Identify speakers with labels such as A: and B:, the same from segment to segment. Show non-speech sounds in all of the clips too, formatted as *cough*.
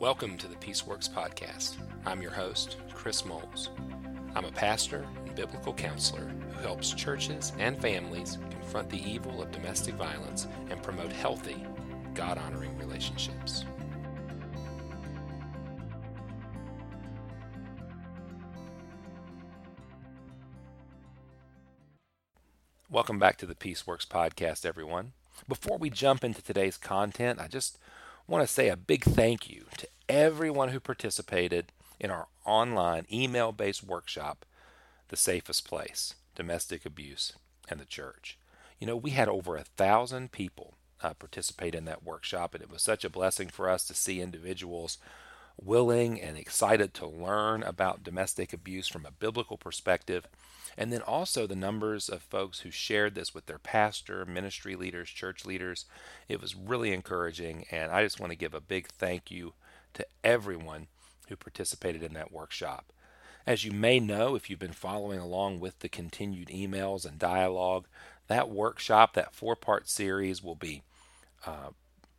A: Welcome to the Peaceworks Podcast. I'm your host, Chris Moles. I'm a pastor and biblical counselor who helps churches and families confront the evil of domestic violence and promote healthy, God honoring relationships. Welcome back to the Peaceworks Podcast, everyone. Before we jump into today's content, I just want to say a big thank you to everyone who participated in our online email based workshop, The Safest Place Domestic Abuse and the Church. You know, we had over a thousand people uh, participate in that workshop, and it was such a blessing for us to see individuals willing and excited to learn about domestic abuse from a biblical perspective. And then also the numbers of folks who shared this with their pastor, ministry leaders, church leaders. It was really encouraging. And I just want to give a big thank you to everyone who participated in that workshop. As you may know, if you've been following along with the continued emails and dialogue, that workshop, that four part series, will be uh,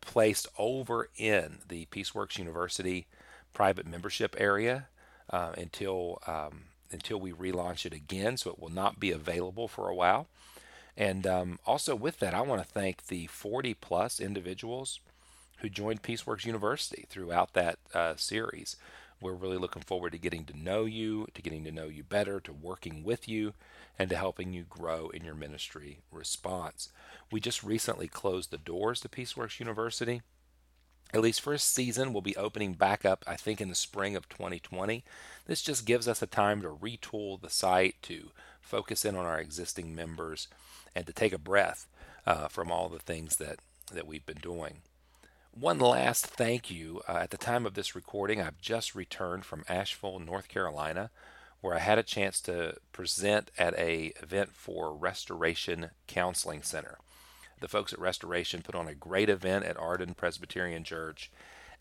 A: placed over in the Peaceworks University private membership area uh, until um, until we relaunch it again. So it will not be available for a while. And um, also with that, I want to thank the 40 plus individuals who joined Peaceworks University throughout that uh, series. We're really looking forward to getting to know you, to getting to know you better, to working with you, and to helping you grow in your ministry response. We just recently closed the doors to Peaceworks University. At least for a season, we'll be opening back up, I think, in the spring of 2020. This just gives us a time to retool the site, to focus in on our existing members, and to take a breath uh, from all the things that, that we've been doing. One last thank you. Uh, at the time of this recording, I've just returned from Asheville, North Carolina, where I had a chance to present at a event for Restoration Counseling Center. The folks at Restoration put on a great event at Arden Presbyterian Church,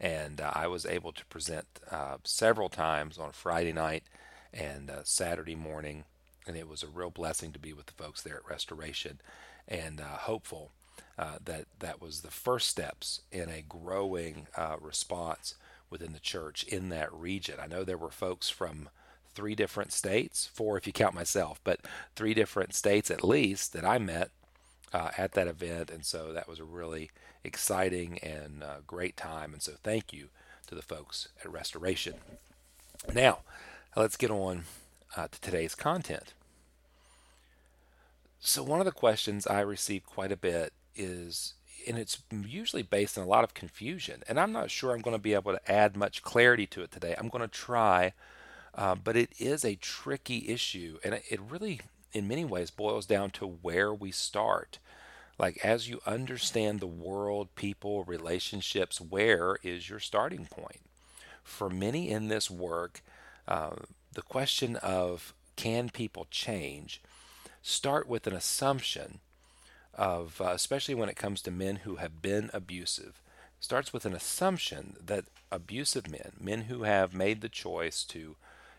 A: and uh, I was able to present uh, several times on Friday night and uh, Saturday morning, and it was a real blessing to be with the folks there at Restoration, and uh, hopeful uh, that that was the first steps in a growing uh, response within the church in that region. I know there were folks from three different states, four if you count myself, but three different states at least that I met uh, at that event. And so that was a really exciting and uh, great time. And so thank you to the folks at Restoration. Now, let's get on uh, to today's content. So, one of the questions I receive quite a bit is, and it's usually based on a lot of confusion. And I'm not sure I'm going to be able to add much clarity to it today. I'm going to try, uh, but it is a tricky issue, and it really, in many ways, boils down to where we start. Like, as you understand the world, people, relationships, where is your starting point? For many in this work, uh, the question of can people change start with an assumption of, uh, especially when it comes to men who have been abusive, starts with an assumption that abusive men, men who have made the choice to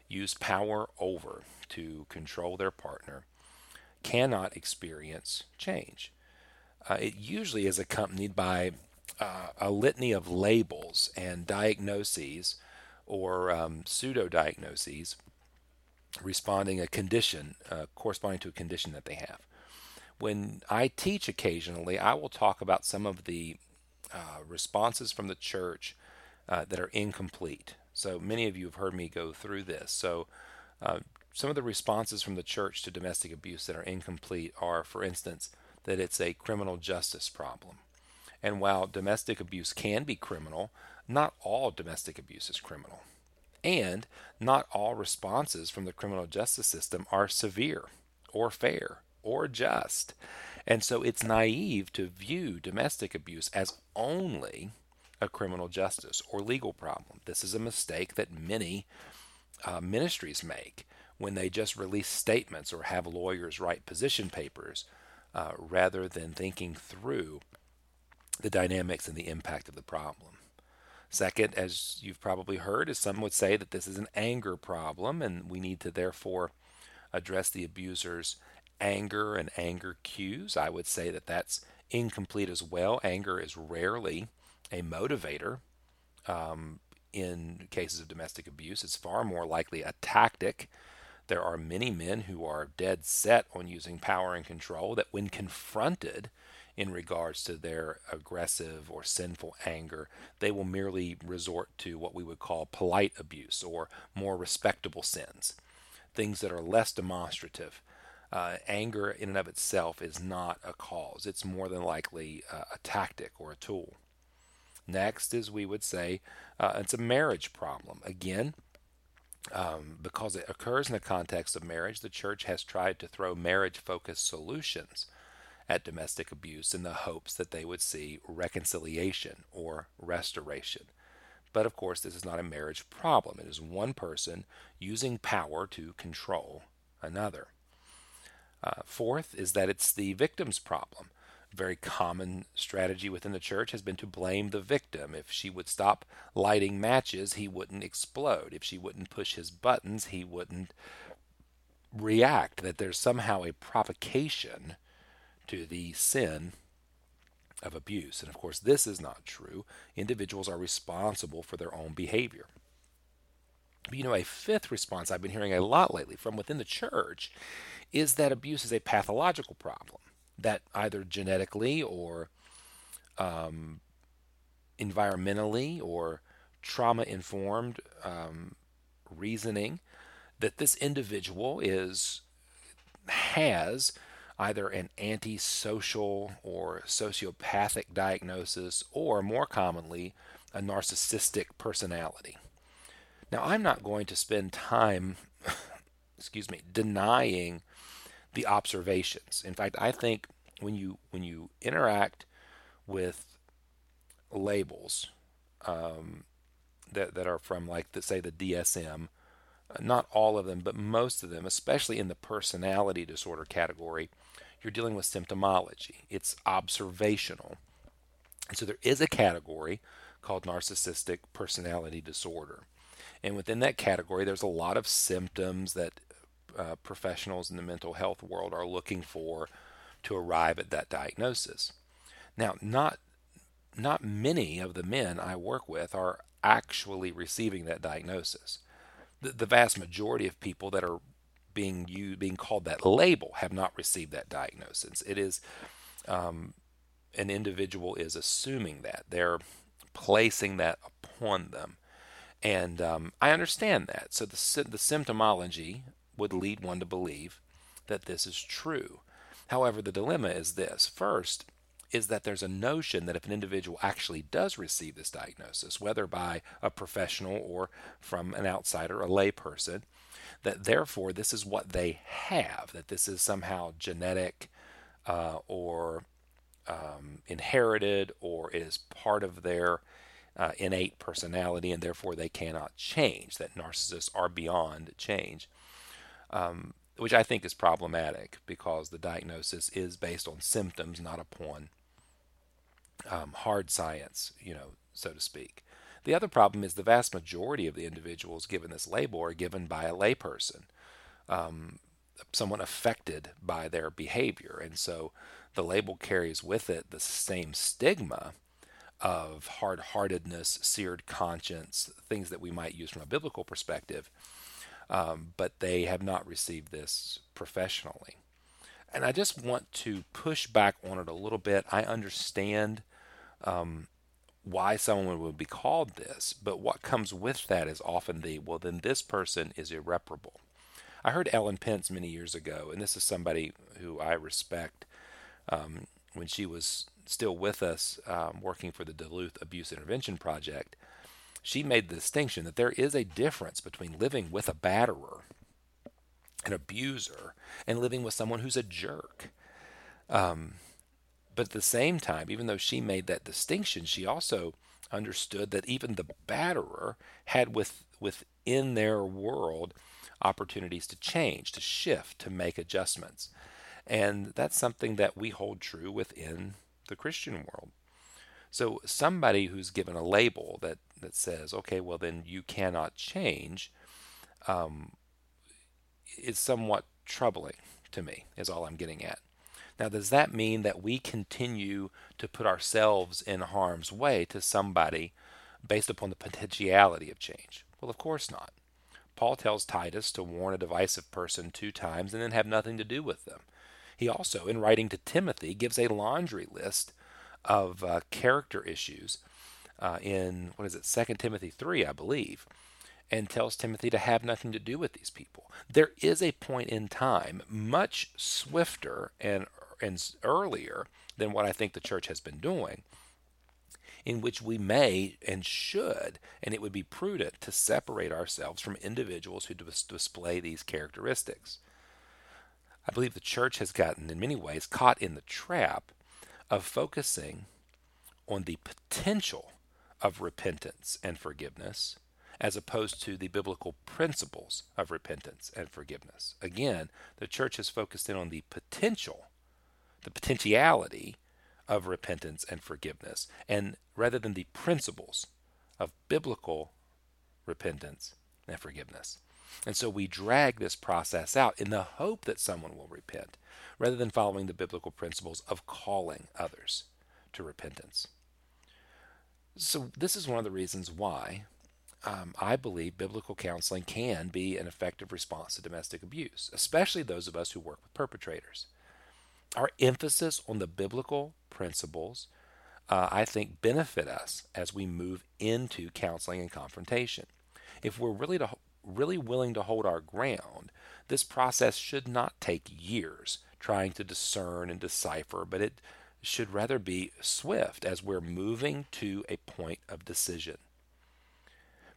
A: use power over to control their partner, cannot experience change. Uh, it usually is accompanied by uh, a litany of labels and diagnoses or um, pseudo diagnoses responding a condition uh, corresponding to a condition that they have when I teach occasionally, I will talk about some of the uh, responses from the church uh, that are incomplete. So many of you have heard me go through this. So uh, some of the responses from the church to domestic abuse that are incomplete are, for instance, that it's a criminal justice problem. And while domestic abuse can be criminal, not all domestic abuse is criminal. And not all responses from the criminal justice system are severe or fair or just. And so it's naive to view domestic abuse as only a criminal justice or legal problem. This is a mistake that many uh, ministries make when they just release statements or have lawyers write position papers uh, rather than thinking through the dynamics and the impact of the problem. Second, as you've probably heard, is some would say that this is an anger problem and we need to therefore address the abuser's anger and anger cues. I would say that that's incomplete as well. Anger is rarely a motivator. Um, in cases of domestic abuse. It's far more likely a tactic. There are many men who are dead set on using power and control that, when confronted in regards to their aggressive or sinful anger, they will merely resort to what we would call polite abuse or more respectable sins, things that are less demonstrative. Uh, anger in and of itself is not a cause. It's more than likely uh, a tactic or a tool. Next is we would say uh, it's a marriage problem. Again, um, because it occurs in the context of marriage, the church has tried to throw marriage focused solutions at domestic abuse in the hopes that they would see reconciliation or restoration. But of course, this is not a marriage problem. It is one person using power to control another. Uh, fourth is that it's the victim's problem very common strategy within the church has been to blame the victim. If she would stop lighting matches, he wouldn't explode. If she wouldn't push his buttons, he wouldn't react. That there's somehow a provocation to the sin of abuse. And of course, this is not true. Individuals are responsible for their own behavior. You know, a fifth response I've been hearing a lot lately from within the church is that abuse is a pathological problem that either genetically or um, environmentally or trauma informed um, reasoning that this individual is has either an antisocial or sociopathic diagnosis or more commonly a narcissistic personality. Now I'm not going to spend time *laughs* excuse me denying the observations. In fact, I think when you when you interact with labels um, that that are from like the, say the DSM, not all of them, but most of them, especially in the personality disorder category, you're dealing with symptomology. It's observational, and so there is a category called narcissistic personality disorder. And within that category, there's a lot of symptoms that uh, professionals in the mental health world are looking for to arrive at that diagnosis. Now, not not many of the men I work with are actually receiving that diagnosis. The, the vast majority of people that are being you being called that label have not received that diagnosis. It is um, an individual is assuming that they're placing that upon them, and um, I understand that. So the the symptomology would lead one to believe that this is true. However, the dilemma is this first, is that there's a notion that if an individual actually does receive this diagnosis, whether by a professional or from an outsider, a layperson, that therefore this is what they have, that this is somehow genetic uh, or um, inherited or is part of their uh, innate personality and therefore they cannot change, that narcissists are beyond change um, which I think is problematic because the diagnosis is based on symptoms, not upon um, hard science, you know, so to speak. The other problem is the vast majority of the individuals given this label are given by a layperson, um, someone affected by their behavior. And so the label carries with it the same stigma of hard heartedness, seared conscience, things that we might use from a biblical perspective um, but they have not received this professionally. And I just want to push back on it a little bit. I understand um, why someone would be called this, but what comes with that is often the, well, then this person is irreparable. I heard Ellen Pence many years ago, and this is somebody who I respect um, when she was still with us um, working for the Duluth Abuse Intervention Project she made the distinction that there is a difference between living with a batterer, an abuser, and living with someone who's a jerk. Um, but at the same time, even though she made that distinction, she also understood that even the batterer had with, within their world opportunities to change, to shift, to make adjustments. And that's something that we hold true within the Christian world. So somebody who's given a label that that says, okay, well then you cannot change, um, is somewhat troubling to me. Is all I'm getting at. Now, does that mean that we continue to put ourselves in harm's way to somebody based upon the potentiality of change? Well, of course not. Paul tells Titus to warn a divisive person two times and then have nothing to do with them. He also, in writing to Timothy, gives a laundry list of uh, character issues uh, in, what is it, Second Timothy 3, I believe, and tells Timothy to have nothing to do with these people. There is a point in time, much swifter and, and earlier than what I think the church has been doing, in which we may and should, and it would be prudent to separate ourselves from individuals who dis- display these characteristics. I believe the church has gotten, in many ways, caught in the trap of focusing on the potential of repentance and forgiveness as opposed to the biblical principles of repentance and forgiveness. Again, the church has focused in on the potential, the potentiality of repentance and forgiveness, and rather than the principles of biblical repentance and forgiveness. And so we drag this process out in the hope that someone will repent, rather than following the biblical principles of calling others to repentance. So, this is one of the reasons why um, I believe biblical counseling can be an effective response to domestic abuse, especially those of us who work with perpetrators. Our emphasis on the biblical principles, uh, I think, benefit us as we move into counseling and confrontation. If we're really to really willing to hold our ground, this process should not take years trying to discern and decipher, but it should rather be swift as we're moving to a point of decision.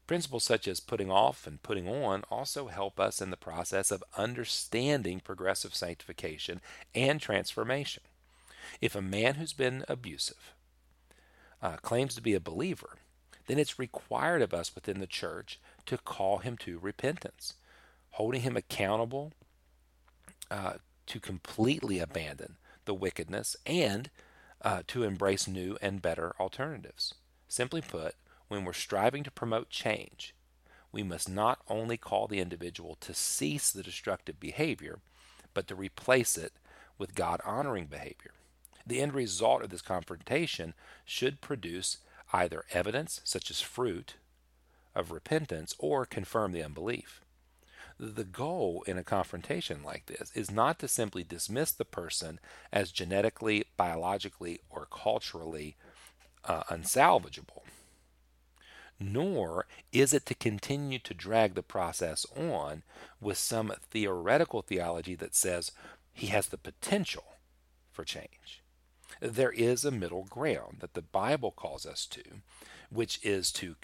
A: Principles such as putting off and putting on also help us in the process of understanding progressive sanctification and transformation. If a man who's been abusive uh, claims to be a believer, then it's required of us within the church to call him to repentance, holding him accountable uh, to completely abandon the wickedness and uh, to embrace new and better alternatives. Simply put, when we're striving to promote change, we must not only call the individual to cease the destructive behavior, but to replace it with God honoring behavior. The end result of this confrontation should produce either evidence, such as fruit, of repentance or confirm the unbelief. The goal in a confrontation like this is not to simply dismiss the person as genetically, biologically, or culturally uh, unsalvageable, nor is it to continue to drag the process on with some theoretical theology that says he has the potential for change. There is a middle ground that the Bible calls us to, which is to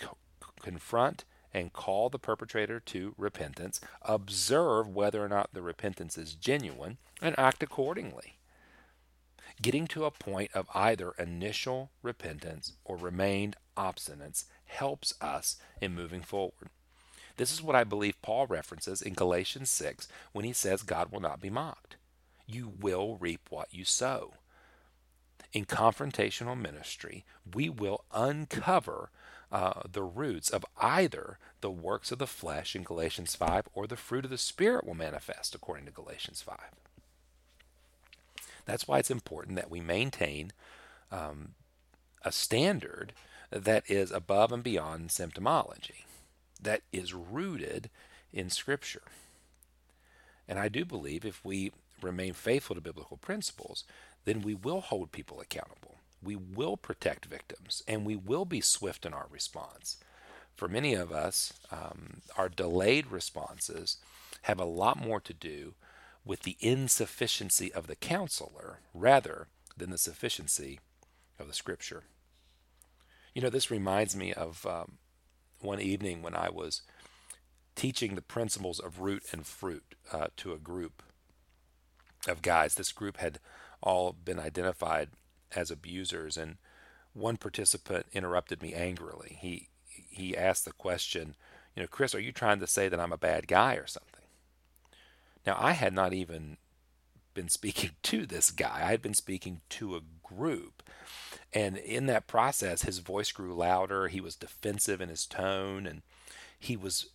A: confront and call the perpetrator to repentance, observe whether or not the repentance is genuine, and act accordingly. Getting to a point of either initial repentance or remained obstinance helps us in moving forward. This is what I believe Paul references in Galatians 6 when he says God will not be mocked. You will reap what you sow. In confrontational ministry, we will uncover uh, the roots of either the works of the flesh in Galatians 5 or the fruit of the Spirit will manifest according to Galatians 5. That's why it's important that we maintain um, a standard that is above and beyond symptomology, that is rooted in Scripture. And I do believe if we remain faithful to biblical principles, then we will hold people accountable we will protect victims and we will be swift in our response. For many of us, um, our delayed responses have a lot more to do with the insufficiency of the counselor rather than the sufficiency of the scripture. You know, this reminds me of um, one evening when I was teaching the principles of root and fruit uh, to a group of guys. This group had all been identified as abusers. And one participant interrupted me angrily. He he asked the question, you know, Chris, are you trying to say that I'm a bad guy or something? Now I had not even been speaking *laughs* to this guy. I had been speaking to a group. And in that process, his voice grew louder. He was defensive in his tone, and he was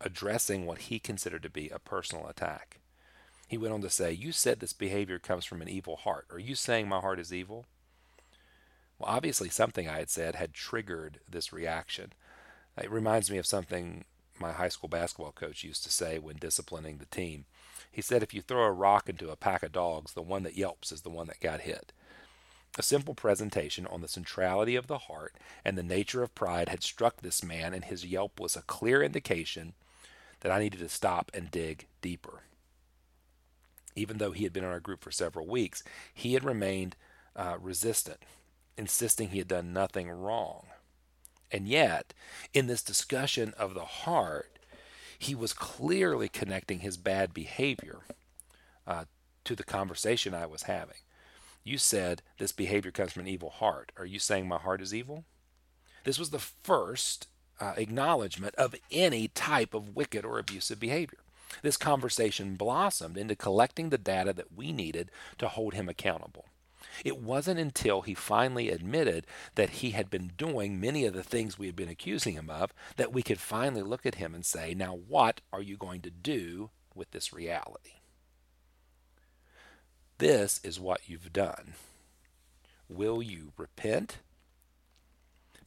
A: addressing what he considered to be a personal attack. He went on to say, You said this behavior comes from an evil heart. Are you saying my heart is evil? Well, obviously, something I had said had triggered this reaction. It reminds me of something my high school basketball coach used to say when disciplining the team. He said, If you throw a rock into a pack of dogs, the one that yelps is the one that got hit. A simple presentation on the centrality of the heart and the nature of pride had struck this man, and his yelp was a clear indication that I needed to stop and dig deeper. Even though he had been in our group for several weeks, he had remained uh, resistant, insisting he had done nothing wrong. And yet, in this discussion of the heart, he was clearly connecting his bad behavior uh, to the conversation I was having. You said this behavior comes from an evil heart. Are you saying my heart is evil? This was the first uh, acknowledgement of any type of wicked or abusive behavior. This conversation blossomed into collecting the data that we needed to hold him accountable. It wasn't until he finally admitted that he had been doing many of the things we had been accusing him of that we could finally look at him and say, Now, what are you going to do with this reality? This is what you've done. Will you repent?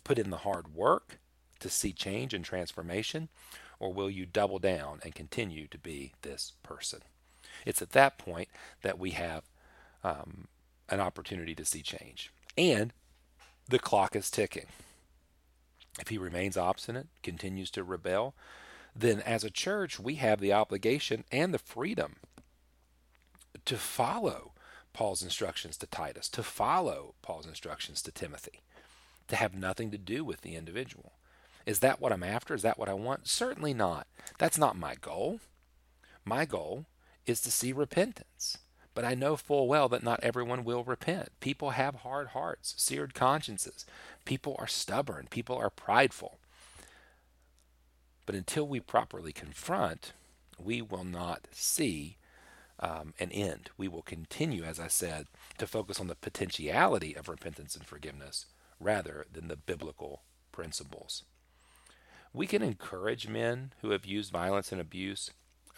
A: Put in the hard work to see change and transformation? Or will you double down and continue to be this person? It's at that point that we have um, an opportunity to see change. And the clock is ticking. If he remains obstinate, continues to rebel, then as a church, we have the obligation and the freedom to follow Paul's instructions to Titus, to follow Paul's instructions to Timothy, to have nothing to do with the individual. Is that what I'm after? Is that what I want? Certainly not. That's not my goal. My goal is to see repentance. But I know full well that not everyone will repent. People have hard hearts, seared consciences. People are stubborn. People are prideful. But until we properly confront, we will not see um, an end. We will continue, as I said, to focus on the potentiality of repentance and forgiveness rather than the biblical principles. We can encourage men who have used violence and abuse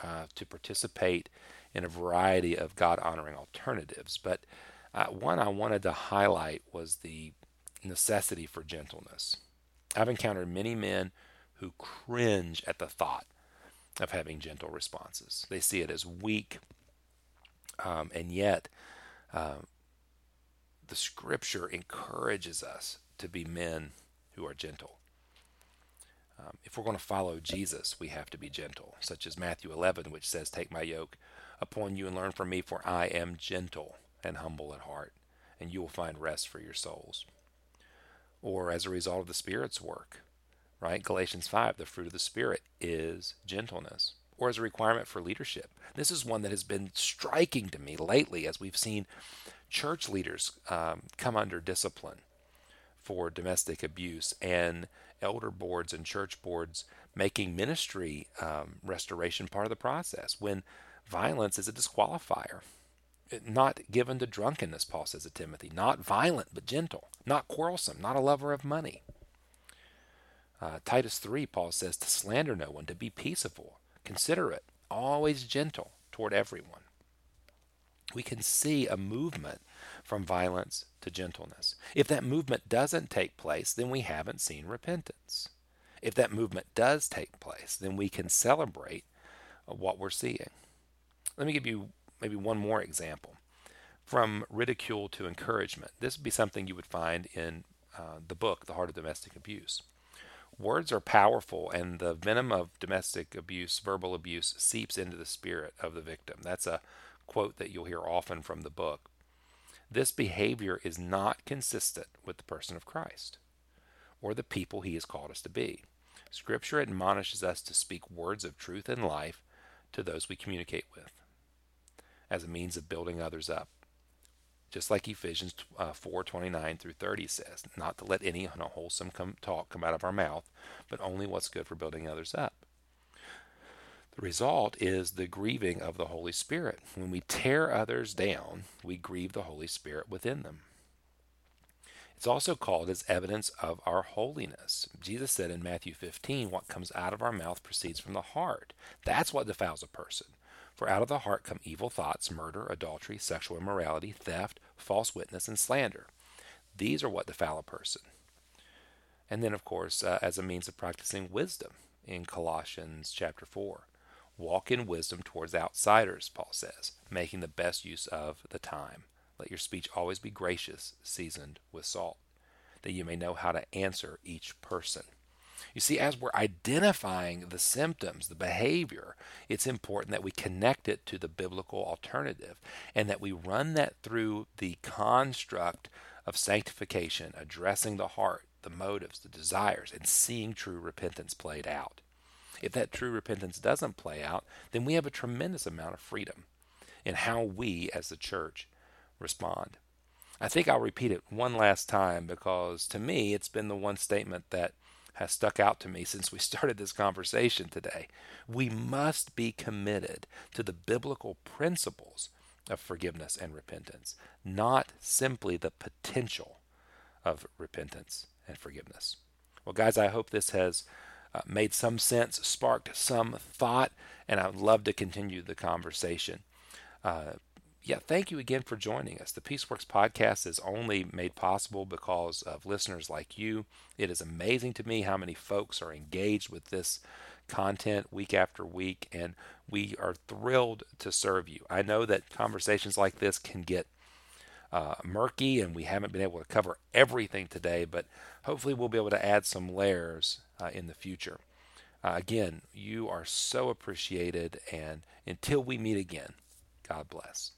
A: uh, to participate in a variety of God honoring alternatives, but uh, one I wanted to highlight was the necessity for gentleness. I've encountered many men who cringe at the thought of having gentle responses. They see it as weak um, and yet, uh, the scripture encourages us to be men who are gentle. Um, if we're going to follow Jesus, we have to be gentle, such as Matthew 11, which says, Take my yoke upon you and learn from me, for I am gentle and humble at heart, and you will find rest for your souls. Or as a result of the Spirit's work, right? Galatians 5, the fruit of the Spirit is gentleness or as a requirement for leadership. This is one that has been striking to me lately as we've seen church leaders um, come under discipline for domestic abuse and elder boards and church boards making ministry um, restoration part of the process when violence is a disqualifier. Not given to drunkenness, Paul says to Timothy. Not violent, but gentle. Not quarrelsome. Not a lover of money. Uh, Titus 3, Paul says to slander no one, to be peaceable, considerate, always gentle toward everyone. We can see a movement from violence to gentleness. If that movement doesn't take place, then we haven't seen repentance. If that movement does take place, then we can celebrate what we're seeing. Let me give you maybe one more example. From ridicule to encouragement. This would be something you would find in uh, the book, The Heart of Domestic Abuse. Words are powerful, and the venom of domestic abuse, verbal abuse, seeps into the spirit of the victim. That's a quote that you'll hear often from the book. This behavior is not consistent with the person of Christ or the people he has called us to be. Scripture admonishes us to speak words of truth and life to those we communicate with as a means of building others up just like Ephesians uh, 4 29 through 30 says, not to let any unwholesome talk come out of our mouth, but only what's good for building others up. Result is the grieving of the Holy Spirit. When we tear others down, we grieve the Holy Spirit within them. It's also called as evidence of our holiness. Jesus said in Matthew 15, What comes out of our mouth proceeds from the heart. That's what defiles a person. For out of the heart come evil thoughts, murder, adultery, sexual immorality, theft, false witness, and slander. These are what defile a person. And then, of course, uh, as a means of practicing wisdom in Colossians chapter 4. Walk in wisdom towards outsiders, Paul says, making the best use of the time. Let your speech always be gracious, seasoned with salt, that you may know how to answer each person. You see, as we're identifying the symptoms, the behavior, it's important that we connect it to the biblical alternative and that we run that through the construct of sanctification, addressing the heart, the motives, the desires, and seeing true repentance played out. If that true repentance doesn't play out, then we have a tremendous amount of freedom in how we as the church respond. I think I'll repeat it one last time because to me it's been the one statement that has stuck out to me *laughs* since we started this conversation today. We must be committed to the biblical principles of forgiveness and repentance, not simply the potential of repentance and forgiveness. Well, guys, I hope this has uh, made some sense, sparked some thought, and I would love to continue the conversation. Uh, yeah, thank you again for joining us. The Peaceworks podcast is only made possible because of listeners like you. It is amazing to me how many folks are engaged with this content week after week, and we are thrilled to serve you. I know that conversations like this can get uh, murky, and we haven't been able to cover everything today, but hopefully we'll be able to add some layers uh, in the future. Uh, again, you are so appreciated, and until we meet again, God bless.